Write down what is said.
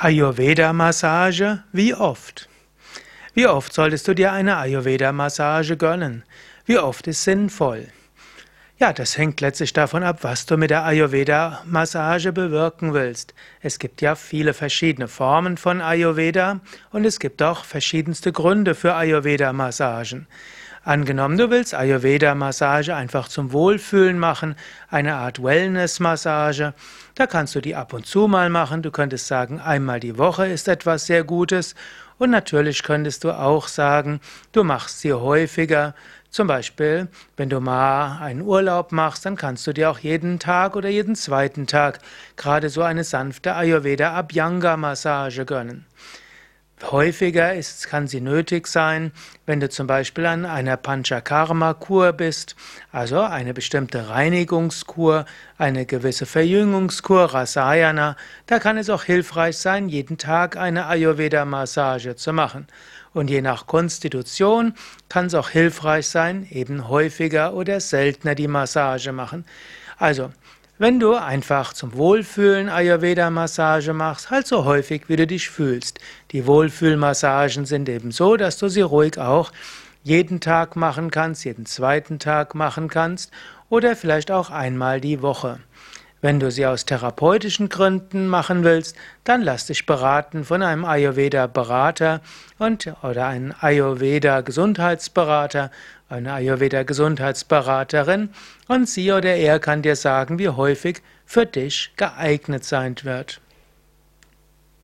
Ayurveda-Massage, wie oft? Wie oft solltest du dir eine Ayurveda-Massage gönnen? Wie oft ist sinnvoll? Ja, das hängt letztlich davon ab, was du mit der Ayurveda-Massage bewirken willst. Es gibt ja viele verschiedene Formen von Ayurveda und es gibt auch verschiedenste Gründe für Ayurveda-Massagen. Angenommen, du willst Ayurveda-Massage einfach zum Wohlfühlen machen, eine Art Wellness-Massage, da kannst du die ab und zu mal machen. Du könntest sagen, einmal die Woche ist etwas sehr Gutes. Und natürlich könntest du auch sagen, du machst sie häufiger. Zum Beispiel, wenn du mal einen Urlaub machst, dann kannst du dir auch jeden Tag oder jeden zweiten Tag gerade so eine sanfte Ayurveda Abhyanga Massage gönnen. Häufiger ist, kann sie nötig sein, wenn du zum Beispiel an einer Panchakarma-Kur bist, also eine bestimmte Reinigungskur, eine gewisse Verjüngungskur, Rasayana. Da kann es auch hilfreich sein, jeden Tag eine Ayurveda-Massage zu machen. Und je nach Konstitution kann es auch hilfreich sein, eben häufiger oder seltener die Massage machen. Also, wenn du einfach zum Wohlfühlen Ayurveda-Massage machst, halt so häufig, wie du dich fühlst. Die Wohlfühlmassagen sind eben so, dass du sie ruhig auch jeden Tag machen kannst, jeden zweiten Tag machen kannst oder vielleicht auch einmal die Woche. Wenn du sie aus therapeutischen Gründen machen willst, dann lass dich beraten von einem Ayurveda-Berater und oder einem Ayurveda-Gesundheitsberater, einer Ayurveda-Gesundheitsberaterin und sie oder er kann dir sagen, wie häufig für dich geeignet sein wird.